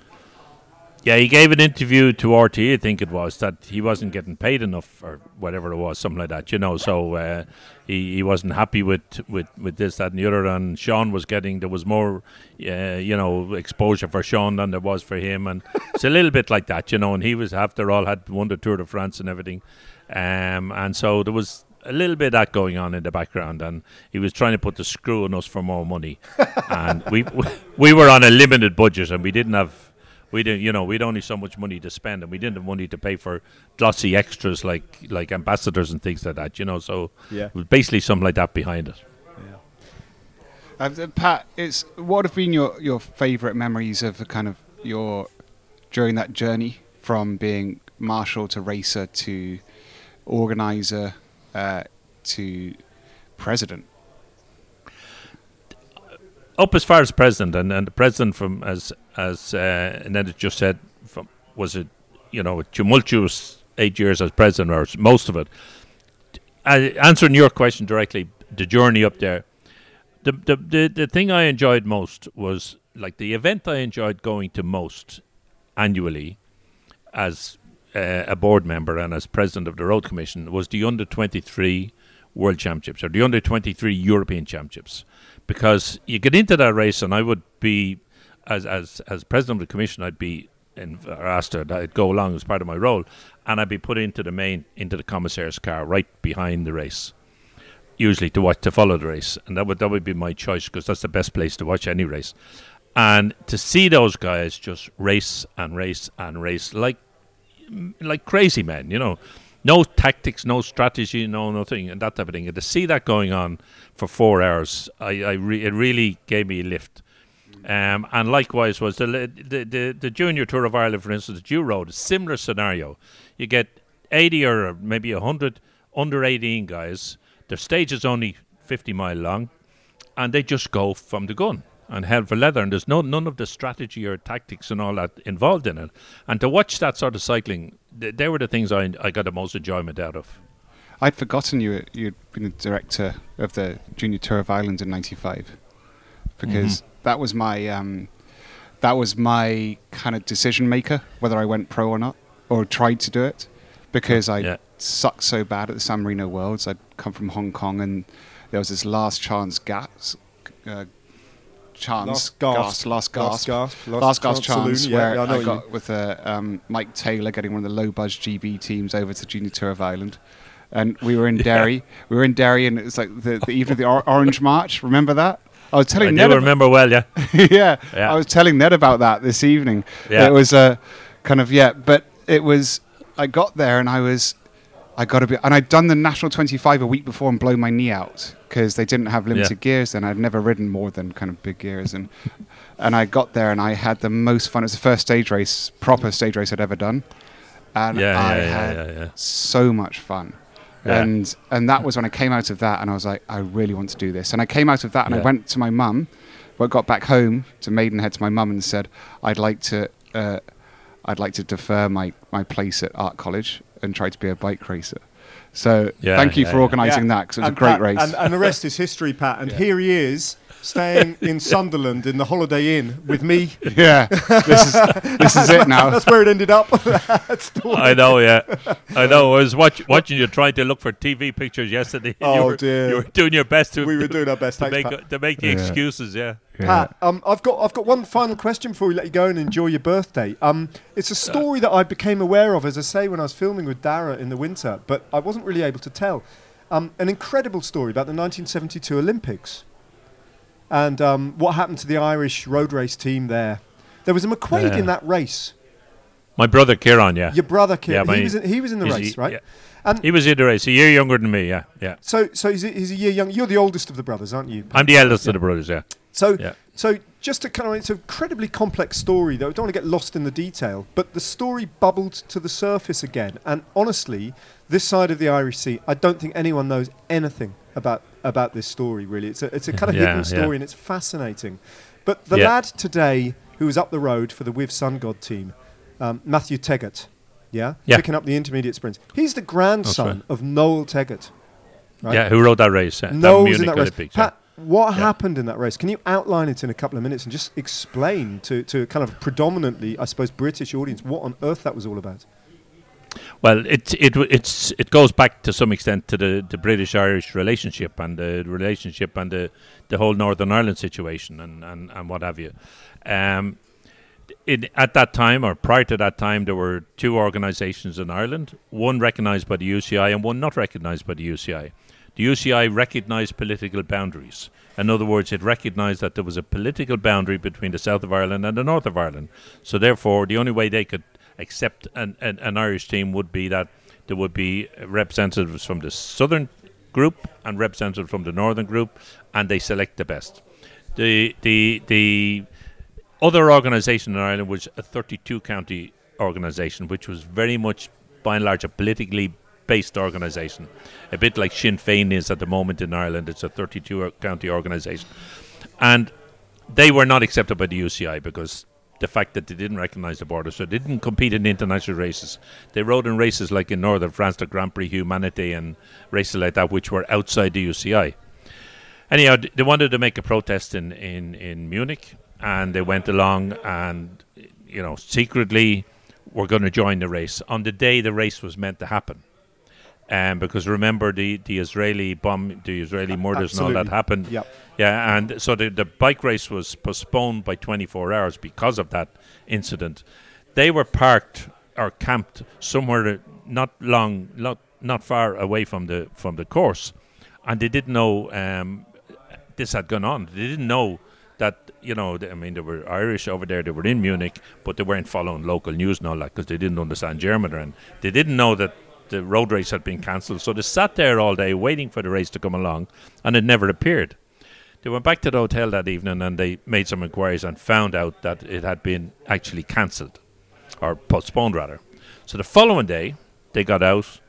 Yeah, he gave an interview to RTÉ, I think it was, that he wasn't getting paid enough or whatever it was, something like that, you know. So uh, he, he wasn't happy with, with, with this, that, and the other. And Sean was getting, there was more, uh, you know, exposure for Sean than there was for him. And it's a little bit like that, you know. And he was, after all, had won the Tour de France and everything. Um, and so there was a little bit of that going on in the background. And he was trying to put the screw on us for more money. and we, we were on a limited budget and we didn't have we didn't you know we'd only so much money to spend and we didn't have money to pay for glossy extras like like ambassadors and things like that you know so Yeah. basically something like that behind it Uh, Pat, it's what have been your, your favourite memories of the kind of your during that journey from being marshal to racer to organizer uh, to president? Up as far as president and, and the president from as as uh, Annette just said from, was it you know a tumultuous eight years as president or most of it. Answering your question directly the journey up there the, the the the thing I enjoyed most was like the event I enjoyed going to most annually as uh, a board member and as president of the road commission was the under 23 world championships or the under 23 european championships because you get into that race and i would be as as as president of the commission i'd be in, asked to I'd go along as part of my role and i'd be put into the main into the commissaire's car right behind the race usually to watch to follow the race, and that would that would be my choice because that's the best place to watch any race. And to see those guys just race and race and race like like crazy men, you know. No tactics, no strategy, no nothing, and that type of thing. And to see that going on for four hours, I, I re- it really gave me a lift. Um, and likewise was the, the the the junior tour of Ireland, for instance, that you rode a similar scenario. You get eighty or maybe hundred under eighteen guys. Their stage is only fifty mile long, and they just go from the gun and hell for leather, and there's no none of the strategy or tactics and all that involved in it. And to watch that sort of cycling, th- they were the things I I got the most enjoyment out of. I'd forgotten you you'd been the director of the Junior Tour of Ireland in '95 because that was my um, that was my kind of decision maker whether I went pro or not or tried to do it because I Yeah. sucked so bad at the San Marino Worlds. I'd come from Hong Kong and there was this last chance gas. Uh, Chance, Last gasp. last gasp, Last gasp. last gasp chance, saloon, yeah, where yeah, I know I got with uh, um, Mike Taylor getting one of the low buzz GB teams over to Junior Tour of Ireland, and we were in Derry. We were in Derry, and it was like the, the evening of the or- Orange March. Remember that? I was telling do Ned. About, remember well, yeah. yeah, Yeah. I was telling Ned about that this evening. Yeah. It was a kind of yeah, but it was. I got there and I was. I got to be, and I'd done the national 25 a week before and blown my knee out because they didn't have limited gears. and I'd never ridden more than kind of big gears, and and I got there and I had the most fun. It was the first stage race, proper stage race I'd ever done, and Yeah, I yeah, yeah, had yeah, yeah. so much fun. Yeah. And and that was when I came out of that, and I was like, I really want to do this. And I came out of that, and I went to my mum. Well, got back home to Maidenhead to my mum and said, I'd like to, uh, I'd like to defer my, my place at art college and try to be a bike racer. So Yeah, thank you yeah, for yeah. organising that because it was And a great Pat- race. And, and the rest is history, Pat. And Yeah. here he is, staying in Sunderland in the Holiday Inn with me. yeah, this is this is it now. That's where it ended up. I know, yeah. I know. I was watch, watching you trying to look for TV pictures yesterday. Oh, you were, dear. You were doing your best to, we were doing our best. to, Thanks, make, Pat. to make the Yeah. excuses, yeah. Pat, um, I've got I've got one final question before we let you go and enjoy your birthday. Um, it's a story that I became aware of, as I say, when I was filming with Dara in the winter, but I wasn't really able to tell. Um, an incredible story about the 1972 Olympics and um, what happened to the Irish road race team there. There was a McQuaid Yeah. in that race. My brother Kieran, yeah. Your brother, Kieran, Yeah, he was in, he was in the race, he- right? yeah. And He was in the race, a year younger than me, yeah. yeah. so, so he's a, he's a year young. You're the oldest of the brothers, aren't you? I'm the eldest of the brothers, yeah. So, Yeah. so just to kind of, it's an incredibly complex story. Though I don't want to get lost in the detail, but the story bubbled to the surface again. And honestly, this side of the Irish Sea, I don't think anyone knows anything about about this story. Really, it's a it's a kind of Yeah, hidden story, yeah. and it's fascinating. But the lad today who was up the road for the WiV SunGod team, um, Matthew Teggart, yeah, Yeah. picking up the intermediate sprints. He's the grandson right. of Noel Teggart. right? Yeah, who rode that race? Uh, that Munich in that race. Olympics. Pat, what Yeah. happened in that race? Can you outline it in a couple of minutes and just explain to, to kind of predominantly, I suppose, British audience what on earth that was all about? Well, it it it's it goes back to some extent to the, the British Irish relationship and the relationship and the, the whole Northern Ireland situation and, and, and what have you. Um, in, at that time or prior to that time, there were two organisations in Ireland, one recognised by the UCI and one not recognised by the UCI. The UCI recognised political boundaries. In other words, it recognised that there was a political boundary between the south of Ireland and the north of Ireland. So, therefore, the only way they could accept an, an, an Irish team would be that there would be representatives from the southern group and representatives from the northern group, and they select the best. The the the other organisation in Ireland was a 32 county organisation, which was very much, by and large, a politically based organisation. A bit like Sinn Féin is at the moment in Ireland. It's a 32 county organisation. And they were not accepted by the UCI because the fact that they didn't recognise the border, so they didn't compete in international races. They rode in races like in Northern France, the Grand Prix Humanité and races like that, which were outside the UCI. Anyhow, they wanted to make a protest in, in, in Munich, and they went along and, you know, secretly were going to join the race on the day the race was meant to happen. Um, because remember the, the Israeli bomb, the Israeli murders and all that happened. Yep. Yeah, and so the, the bike race was postponed by 24 hours because of that incident. They were parked or camped somewhere not long, not not far away from the from the course, and they didn't know um, this had gone on. They didn't know that you know, I mean, there were Irish over there. They were in Munich, but they weren't following local news and all that because they didn't understand German, and they didn't know that the road race had been cancelled. So they sat there all day waiting for the race to come along, and it never appeared. They went back to the hotel that evening and they made some inquiries and found out that it had been actually cancelled or postponed rather. So the following day, they got out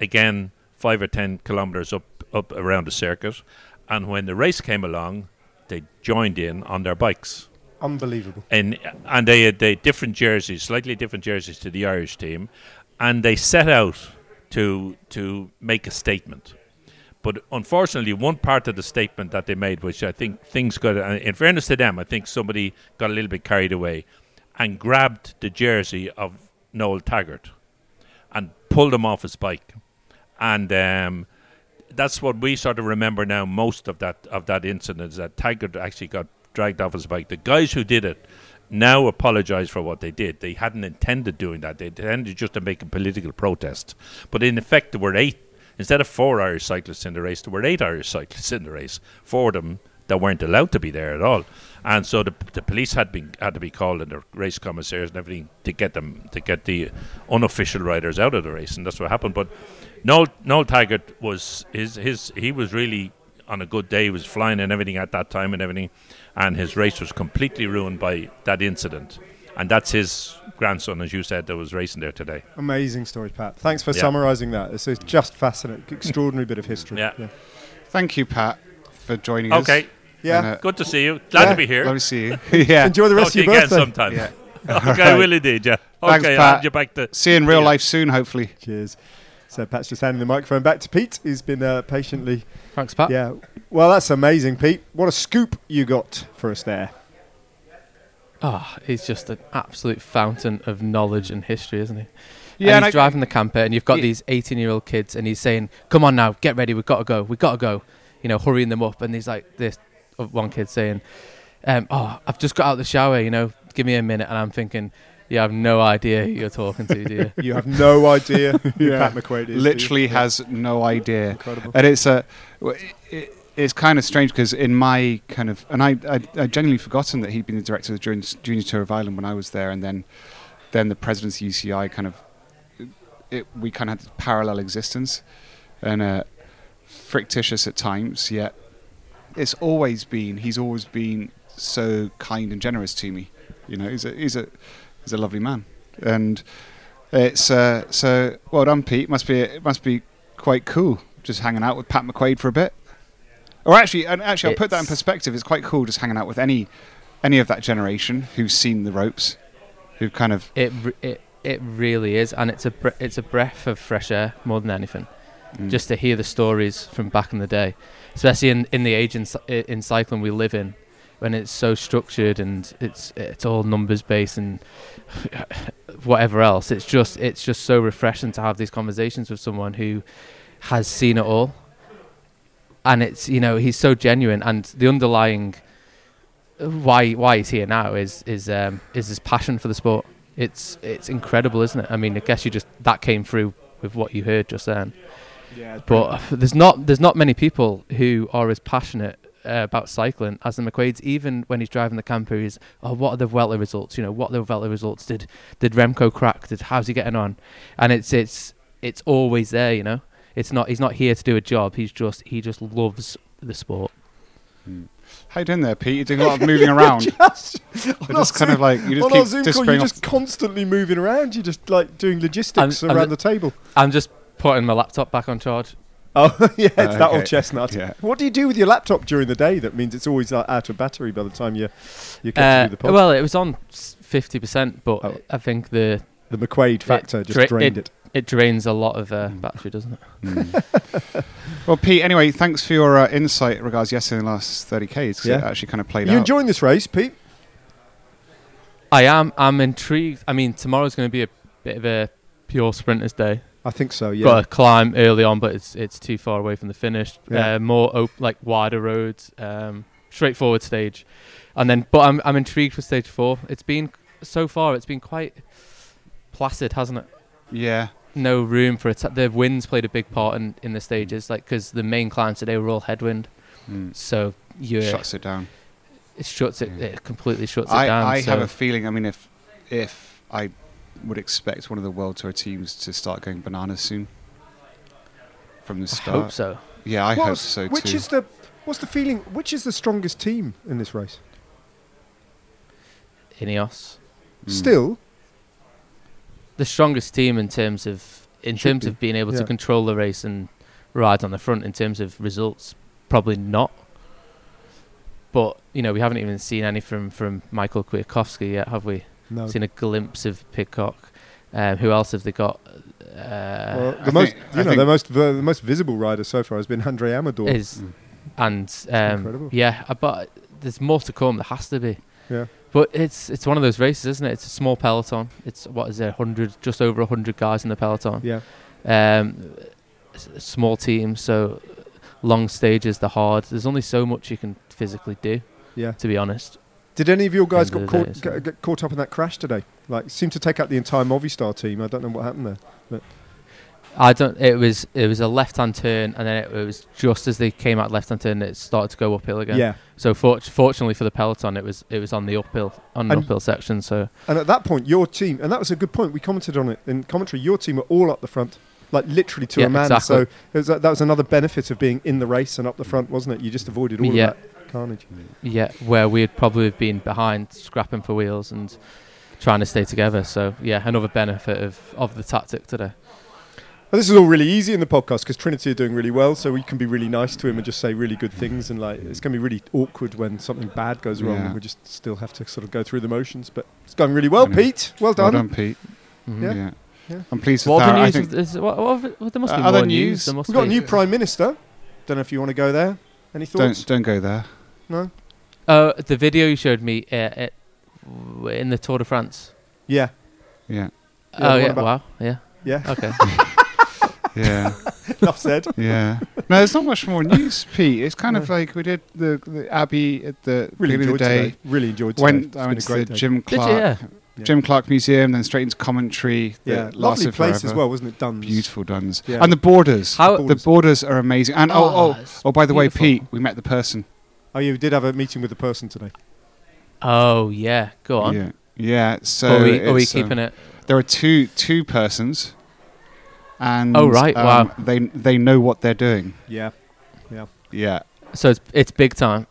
again, five or ten kilometres up up around the circuit, and when the race came along, they joined in on their bikes. Unbelievable. And and they had they different jerseys, slightly different jerseys to the Irish team, and they set out to to make a statement. But unfortunately, one part of the statement that they made, which I think things got, uh, in fairness to them, I think somebody got a little bit carried away and grabbed the jersey of Noel Teggart and pulled him off his bike. And um, that's what we sort of remember now most of that of that incident is that Teggart actually got dragged off his bike. The guys who did it now apologise for what they did. They hadn't intended doing that. They intended just to make a political protest. But in effect, there were eight instead of four Irish cyclists in the race, there were eight Irish cyclists in the race. Four of them that weren't allowed to be there at all. And so the, the police had been had to be called and the race commissaires and everything to get them to get the unofficial riders out of the race, and that's what happened. But Noel Noel Teggart was his his he was really on a good day. He was flying and everything at that time and everything, and his race was completely ruined by that incident. And that's his grandson, as you said, that was racing there today. Amazing story, Pat. Thanks for Yeah. summarising that. This is just fascinating. Extraordinary bit of history. Yeah. Thank you, Pat, for joining us. Yeah. Okay, And, uh, good to see you. Glad Yeah. to be here. Love to see you. yeah. Enjoy the Talk rest to of you your again birthday. sometime. Yeah. okay, will indeed. Yeah. Thanks, okay, Pat. I'll hand you back to. See you in real Yeah. life soon, hopefully. Cheers. So Pat's just handing the microphone back to Pete, who's been uh, patiently. Thanks, Pat. Yeah. Well, that's amazing, Pete. What a scoop you got for us there. Oh, he's just an absolute fountain of knowledge and history, isn't he? Yeah, and and he's I- driving the camper, and you've got Yeah. these 18-year-old kids, and he's saying, "Come on now, get ready, we've got to go, we've got to go," you know, hurrying them up, and he's like this. uh, One kid saying, um, "Oh, I've just got out of the shower, you know, give me a minute," and I'm thinking, "You have no idea who you're talking to, do you?" You have no idea who Yeah. Pat McQuaid is. do you? Literally Yeah. has no idea. Incredible. And it's a, w- it, it's kind of strange because in my kind of, and I, I, I genuinely forgotten that he'd been the director of the junior, junior tour of Ireland when I was there, and then, then the presidency UCI kind of, it, we kind of had this parallel existence, and uh, fictitious at times. Yet, it's always been. He's always been so kind and generous to me. You know, he's a he's a he's a lovely man, and it's uh, so well done, Pete. Must be it must be quite cool just hanging out with Pat McQuaid for a bit. Or actually, and actually, I'll put that in perspective. It's quite cool just hanging out with any any of that generation who's seen the ropes, who've kind of It it it really is, and it's a bre- it's a breath of fresh air more than anything. mm, Just to hear the stories from back in the day, especially in, in the age in, in cycling we live in, when it's so structured and it's it's all numbers based and whatever else. It's just it's just so refreshing to have these conversations with someone who has seen it all, and it's you know he's so genuine and the underlying why why he's here now is is um, is his passion for the sport. It's it's incredible, isn't it? I mean, I guess you just that came through with what you heard just then. Yeah. But there's not there's not many people who are as passionate uh, about cycling as the McQuaid's. Even when he's driving the camper, he's oh, what are the Vuelta results? You know, what are the Vuelta results? Did did Remco crack? Did how's he getting on? And it's it's it's always there. You know, it's not he's not here to do a job. He's just he just loves the sport. mm. How you doing there, Pete? You're doing a lot of moving around. just, just kind of like you just on keep Zoom call, you're just constantly moving around. You're just like doing logistics I'm- I'm around the table. I'm just putting my laptop back on charge. Oh yeah, it's Uh, that old chestnut. Yeah. What do you do with your laptop during the day? That means it's always uh, out of battery by the time you you get Uh, to do the pod. well, it was on fifty percent, but Oh. I think the the McQuaid factor just dra- drained it. it drains a lot of uh, Mm. battery, doesn't it? Mm. well, Pete. Anyway, thanks for your uh, insight regards yesterday in the last 30 Ks. 'cause Yeah. it actually kind of played Are you out. enjoying this race, Pete? I am. I'm intrigued. I mean, tomorrow's going to be a bit of a pure sprinters day. I think so. Yeah. Got to climb early on, but it's it's too far away from the finish. Yeah. Uh, more op- like wider roads, um, straightforward stage, and then. But I'm I'm intrigued for stage four. It's been so far. It's been quite placid, hasn't it? yeah. No room for it. The winds played a big part in in the stages, like because the main climbs today were all headwind. Mm. So you Shuts it down. it shuts it. Yeah. It completely shuts it I, down. I so have a feeling. I mean, if if I would expect one of the world tour teams to start going bananas soon from the start. I start. hope so. Yeah, I hope What's- so Which too. is the what's the feeling? Which is the strongest team in this race? Ineos, Mm. Still, the strongest team in terms of in Should terms be, of being able yeah. to control the race and ride on the front. In terms of results, probably not. But you know, we haven't even seen any from from Michael Kwiatkowski yet, have we? No. Seen a glimpse of Pidcock. Um, who else have they got? Uh, Well, I the most, think- you I know, the most the most visible rider so far has been Andrey Amador. is Mm. and um, incredible. yeah, uh, but there's more to come. There has to be. Yeah. But it's it's one of those races, isn't it? It's a small peloton. It's what is there, hundred, just over hundred guys in the peloton. Yeah. Um, s- small team, so long stages, they're hard. There's only so much you can physically do, Yeah. to be honest. Did any of your guys got day, caught, get, caught up in that crash today? Like, seemed to take out the entire Movistar team. I don't know what happened there. I don't. It was it was a left hand turn, and then it, it was just as they came out left hand turn, it started to go uphill again. Yeah. So fort- fortunately for the peloton, it was it was on the uphill on And- uphill section. So And at that point, your team, and that was a good point. We commented on it in commentary. Your team were all up the front, like literally to Yeah, a man. exactly. So it was, that was another benefit of being in the race and up the front, wasn't it? You just avoided all Yeah. of that carnage. Yeah, where we'd probably have been behind, scrapping for wheels and trying to stay together. So yeah, another benefit of, of the tactic today. And this is all really easy in the podcast because Trinity are doing really well, so we can be really nice to him and just say really good things. And like, it's going to be really awkward when something bad goes wrong, Yeah. and we just still have to sort of go through the motions. But it's going really well, Pete. Well Well done. done, Pete. Mhm. Yeah. Yeah. Yeah. I'm pleased with that. I news? think is, what, what, what- there must Uh, more other news. news? There must We've got a new prime minister. Don't know if you want to go there. Any thoughts? don't don't go there. No. Oh, the video you showed me uh, at, w- in the Tour de France. Yeah. Yeah. Yeah, oh what yeah, about- wow, yeah, Yeah. okay. Yeah. Enough said. yeah. No, there's not much more news, Pete. It's kind of No. like we did the, the Abbey at the Really beginning of enjoyed the day. today. Really enjoyed today. Went, It's I been went a to great the day. Jim Did you? Clark, Yeah. Yeah. Jim Clark Museum, then straight into commentary. that Yeah, lovely lasted place as forever. well, wasn't it? Done. Beautiful Duns. Yeah. And the borders. How- the Borders. borders are amazing. And oh, oh, ah, it's oh, by the way, beautiful. Pete, we met the person. Oh, you did have a meeting with the person today. Oh yeah, go on. Yeah. Yeah. So are we, are we it's, um, keeping it? There are two two persons, and Oh, right, um, wow. They they know what they're doing. Yeah. Yeah. Yeah. So it's it's big time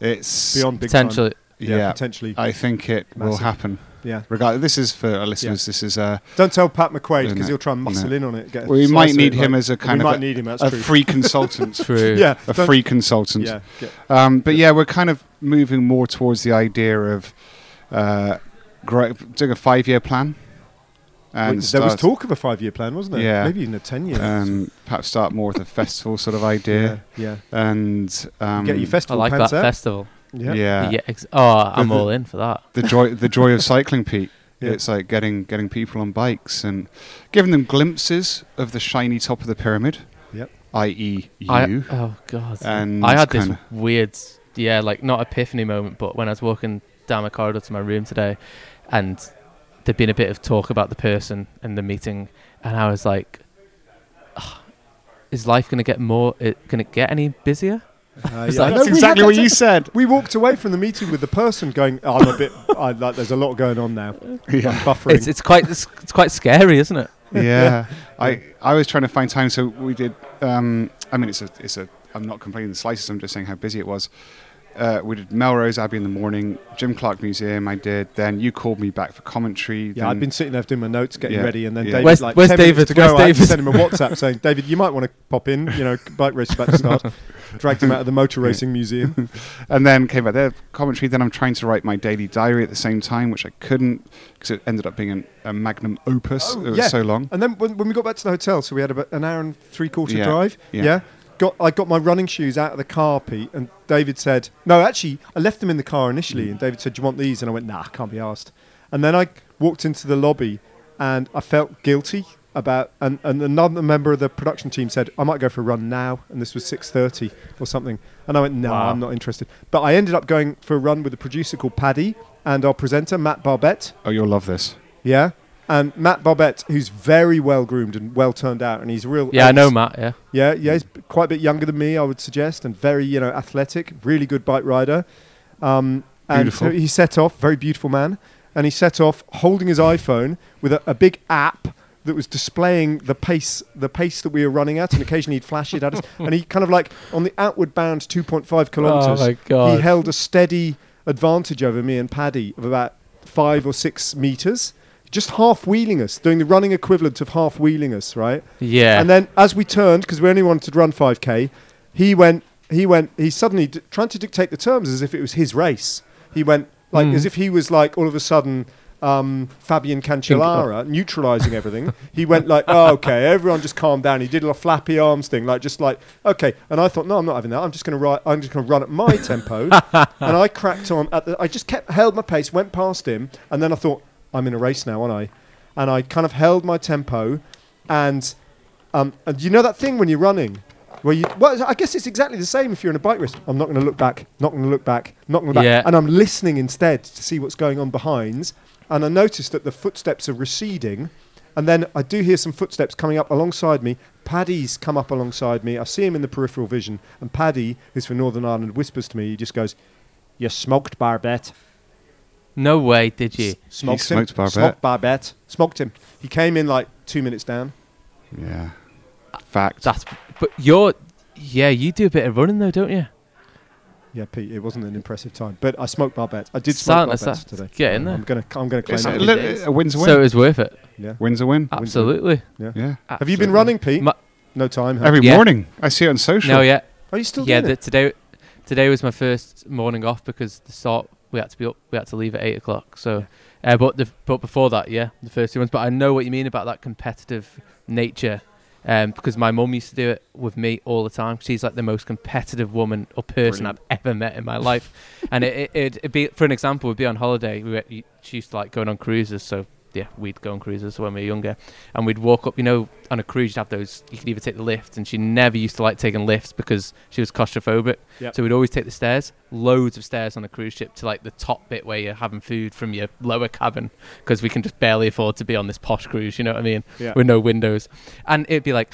It's Beyond big time. potentially. yeah. Potentially. I think it will happen. Yeah. Regardless, this is for our listeners. This is uh, Don't tell Pat McQuaid because he'll try and muscle no. in on it. Get a we might need it, him like- as a kind of might a, need him. A free consultant. True. Yeah. a free consultant. Yeah. Get, Um, but yeah, we're kind of moving more towards the idea of uh, gro- doing a five-year plan, and Wait, there was talk of a five-year plan, wasn't there? Yeah. Maybe even a ten-year. um, perhaps start more with a festival sort of idea, yeah. and um, Get your I festival like that out. festival. Yeah. yeah, Yeah. ex- oh, I'm the- all in for that. the joy the joy of cycling, Pete. Yeah. It's like getting getting people on bikes and giving them glimpses of the shiny top of the pyramid, Yep. i.e., you. I, oh god. and I had this weird, yeah, like not epiphany moment, but when I was walking down the corridor to my room today, and there'd been a bit of talk about the person in the meeting, and I was like, "Ugh, is life going to get more? It, can it get any busier? Uh, yeah. like- No, That's exactly what you said. We walked away from the meeting with the person going, oh, "I'm a bit. I, like, there's a lot going on now. I'm buffering." It's it's quite it's, it's quite scary, isn't it? yeah. I I was trying to find time, so we did. Um, I mean, it's a it's a. I'm not complaining the slightest. I'm just saying how busy it was. Uh, we did Melrose Abbey in the morning, Jim Clark Museum. I did. Then you called me back for commentary. Yeah, I'd then- been sitting there doing my notes, getting Yeah, ready, and then yeah. David, Where's- like where's 10 David? to go, Where's I had to David? send him a WhatsApp saying, "David, you might want to pop in. You know, bike race is about to start." Dragged him out of the motor racing museum. and then came back there commentary. Then I'm trying to write my daily diary at the same time, which I couldn't because it ended up being an, a magnum opus. Oh, it was yeah. so long. And then when, when we got back to the hotel, so we had about an hour and three quarter Yeah, drive. yeah. Got I got my running shoes out of the car, Pete, and David said, "No, actually, I left them in the car initially." And David said, "Do you want these?" And I went, "Nah, can't be asked." And then I walked into the lobby, and I felt guilty about. And, and another member of the production team said, "I might go for a run now," and this was six thirty or something. And I went, "No, Wow. I'm not interested." But I ended up going for a run with a producer called Paddy and our presenter Matt Barbet. Oh, you'll love this. Yeah. And Matt Barbet, who's very well groomed and well turned out, and he's a real. Yeah, I know Matt. Yeah, Yeah, yeah, he's quite a bit younger than me, I would suggest, and very, you know, athletic, really good bike rider. Um, and Beautiful. so he set off, very beautiful man, and he set off holding his iPhone with a, a big app that was displaying the pace, the pace that we were running at, and occasionally he'd flash it at us. And he kind of like on the outward bound 2.5 kilometers, Oh my god. he held a steady advantage over me and Paddy of about five or six meters, just half wheeling us, doing the running equivalent of half wheeling us, right? yeah. And then as we turned, because we only wanted to run 5k, he went, he went, he suddenly d- trying to dictate the terms as if it was his race. He went like Mm. as if he was like all of a sudden. Um, Fabian Cancellara neutralizing everything. He went like, "Oh, okay, everyone just calm down." He did a little flappy arms thing, like just like, "Okay." And I thought, "No, I'm not having that. I'm just going to ride. I'm just going to run at my tempo." and I cracked on at the. I just kept held my pace, went past him, and then I thought, "I'm in a race now, aren't I?" And I kind of held my tempo, and um, and you know that thing when you're running, where you well, I guess it's exactly the same if you're in a bike race. I'm not going to look back, not going to look back, not going to look Yeah. back, and I'm listening instead to see what's going on behind. And I noticed that the footsteps are receding, and then I do hear some footsteps coming up alongside me. Paddy's come up alongside me. I see him in the peripheral vision, and Paddy, who's from Northern Ireland, whispers to me. He just goes, "You smoked Barbet." No way, did you? Smoked He him. smoked Barbet? Smoked Barbet. Smoked him. He came in like two minutes down. Yeah. Fact. That's. But you're. Yeah, you do a bit of running though, don't you? Yeah, Pete, it wasn't an impressive time, but I smoked Barbet. I did smoke Santa, Barbettes Sa- today. get in there. I'm gonna, I'm gonna claim It's a, that. Happy li- days. a win's a win. So it was worth it. Yeah. win's a win. Absolutely. Yeah. Yeah. Have you been running, Pete? Ma- no time. Huh? Every Yeah. morning. I see it on social. No, yeah, Are you still yeah. doing The, it? today, today was my first morning off because the start we had to be up. We had to leave at eight o'clock. So, uh, but the, but before that, yeah, the first two ones. But I know what you mean about that competitive nature. Um, because my mum used to do it with me all the time. She's like the most competitive woman or person Brilliant. I've ever met in my life. And it, it, it'd, it'd be, for an example, we'd be on holiday. We were, she used to like going on cruises. So yeah, we'd go on cruises when we were younger, and we'd walk up. You know, on a cruise, you'd have those. You could either take the lift, and she never used to like taking lifts because she was claustrophobic. Yep. So we'd always take the stairs, loads of stairs on a cruise ship to like the top bit where you're having food from your lower cabin because we can just barely afford to be on this posh cruise. You know what I mean? Yeah. With no windows, and it'd be like.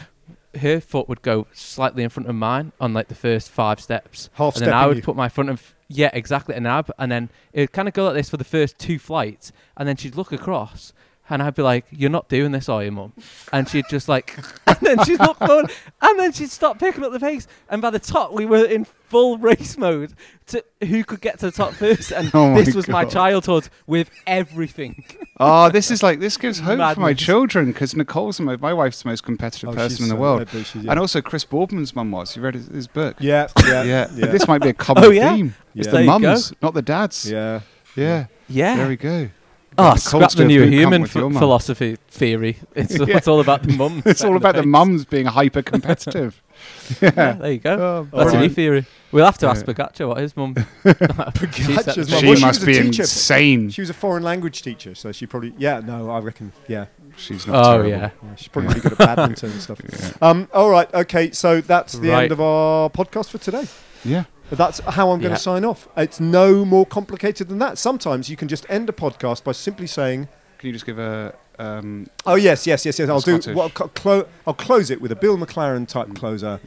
Her foot would go slightly in front of mine on like the first five steps, Half and then I would you. put my front of yeah exactly and I and then it would kind of go like this for the first two flights and then she'd look across and I'd be like you're not doing this are you mum? And she'd just like then she'd look forward and then she'd stop picking up the pace and by the top we were in full race mode to who could get to the top first and Oh my this was my God. childhood with everything Oh, this is like this gives hope for my Madness. children because Nicole's the most, my wife's the most competitive Oh, person she's in the so- world, I bet she- yeah. and also Chris Boardman's mum was. You read his, his book? yeah, yeah, yeah. yeah. This might be a common Oh, yeah? theme. It's Yeah. There the you go. mums, not the dads. yeah. Yeah. yeah There we go. Oh Nicole's scrap the new human with ph- philosophy theory it's, Yeah. it's all about the mums. It's all about the pace. mums being hyper competitive. yeah, yeah. there you go Oh, That's a new theory. We'll have to ask Yeah. Pikachu what his mum. Pikachu's mum- She Well, she must was a be teacher. insane. She was a foreign language teacher, so she probably yeah. No, I reckon yeah. She's not Oh terrible. yeah. yeah she's probably really good at badminton and stuff. Yeah. Um, all right, okay, so that's the Right. end of our podcast for today. Yeah. That's how I'm going Yeah. to sign off. It's no more complicated than that. Sometimes you can just end a podcast by simply saying, Can you just give a um, "Oh yes, yes, yes, yes." I'll do. Well, I'll, clo- I'll close it with a Bill McLaren type closer,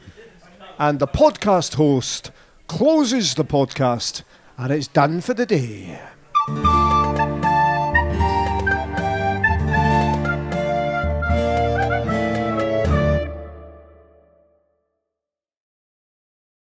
and the podcast host closes the podcast, and it's done for the day.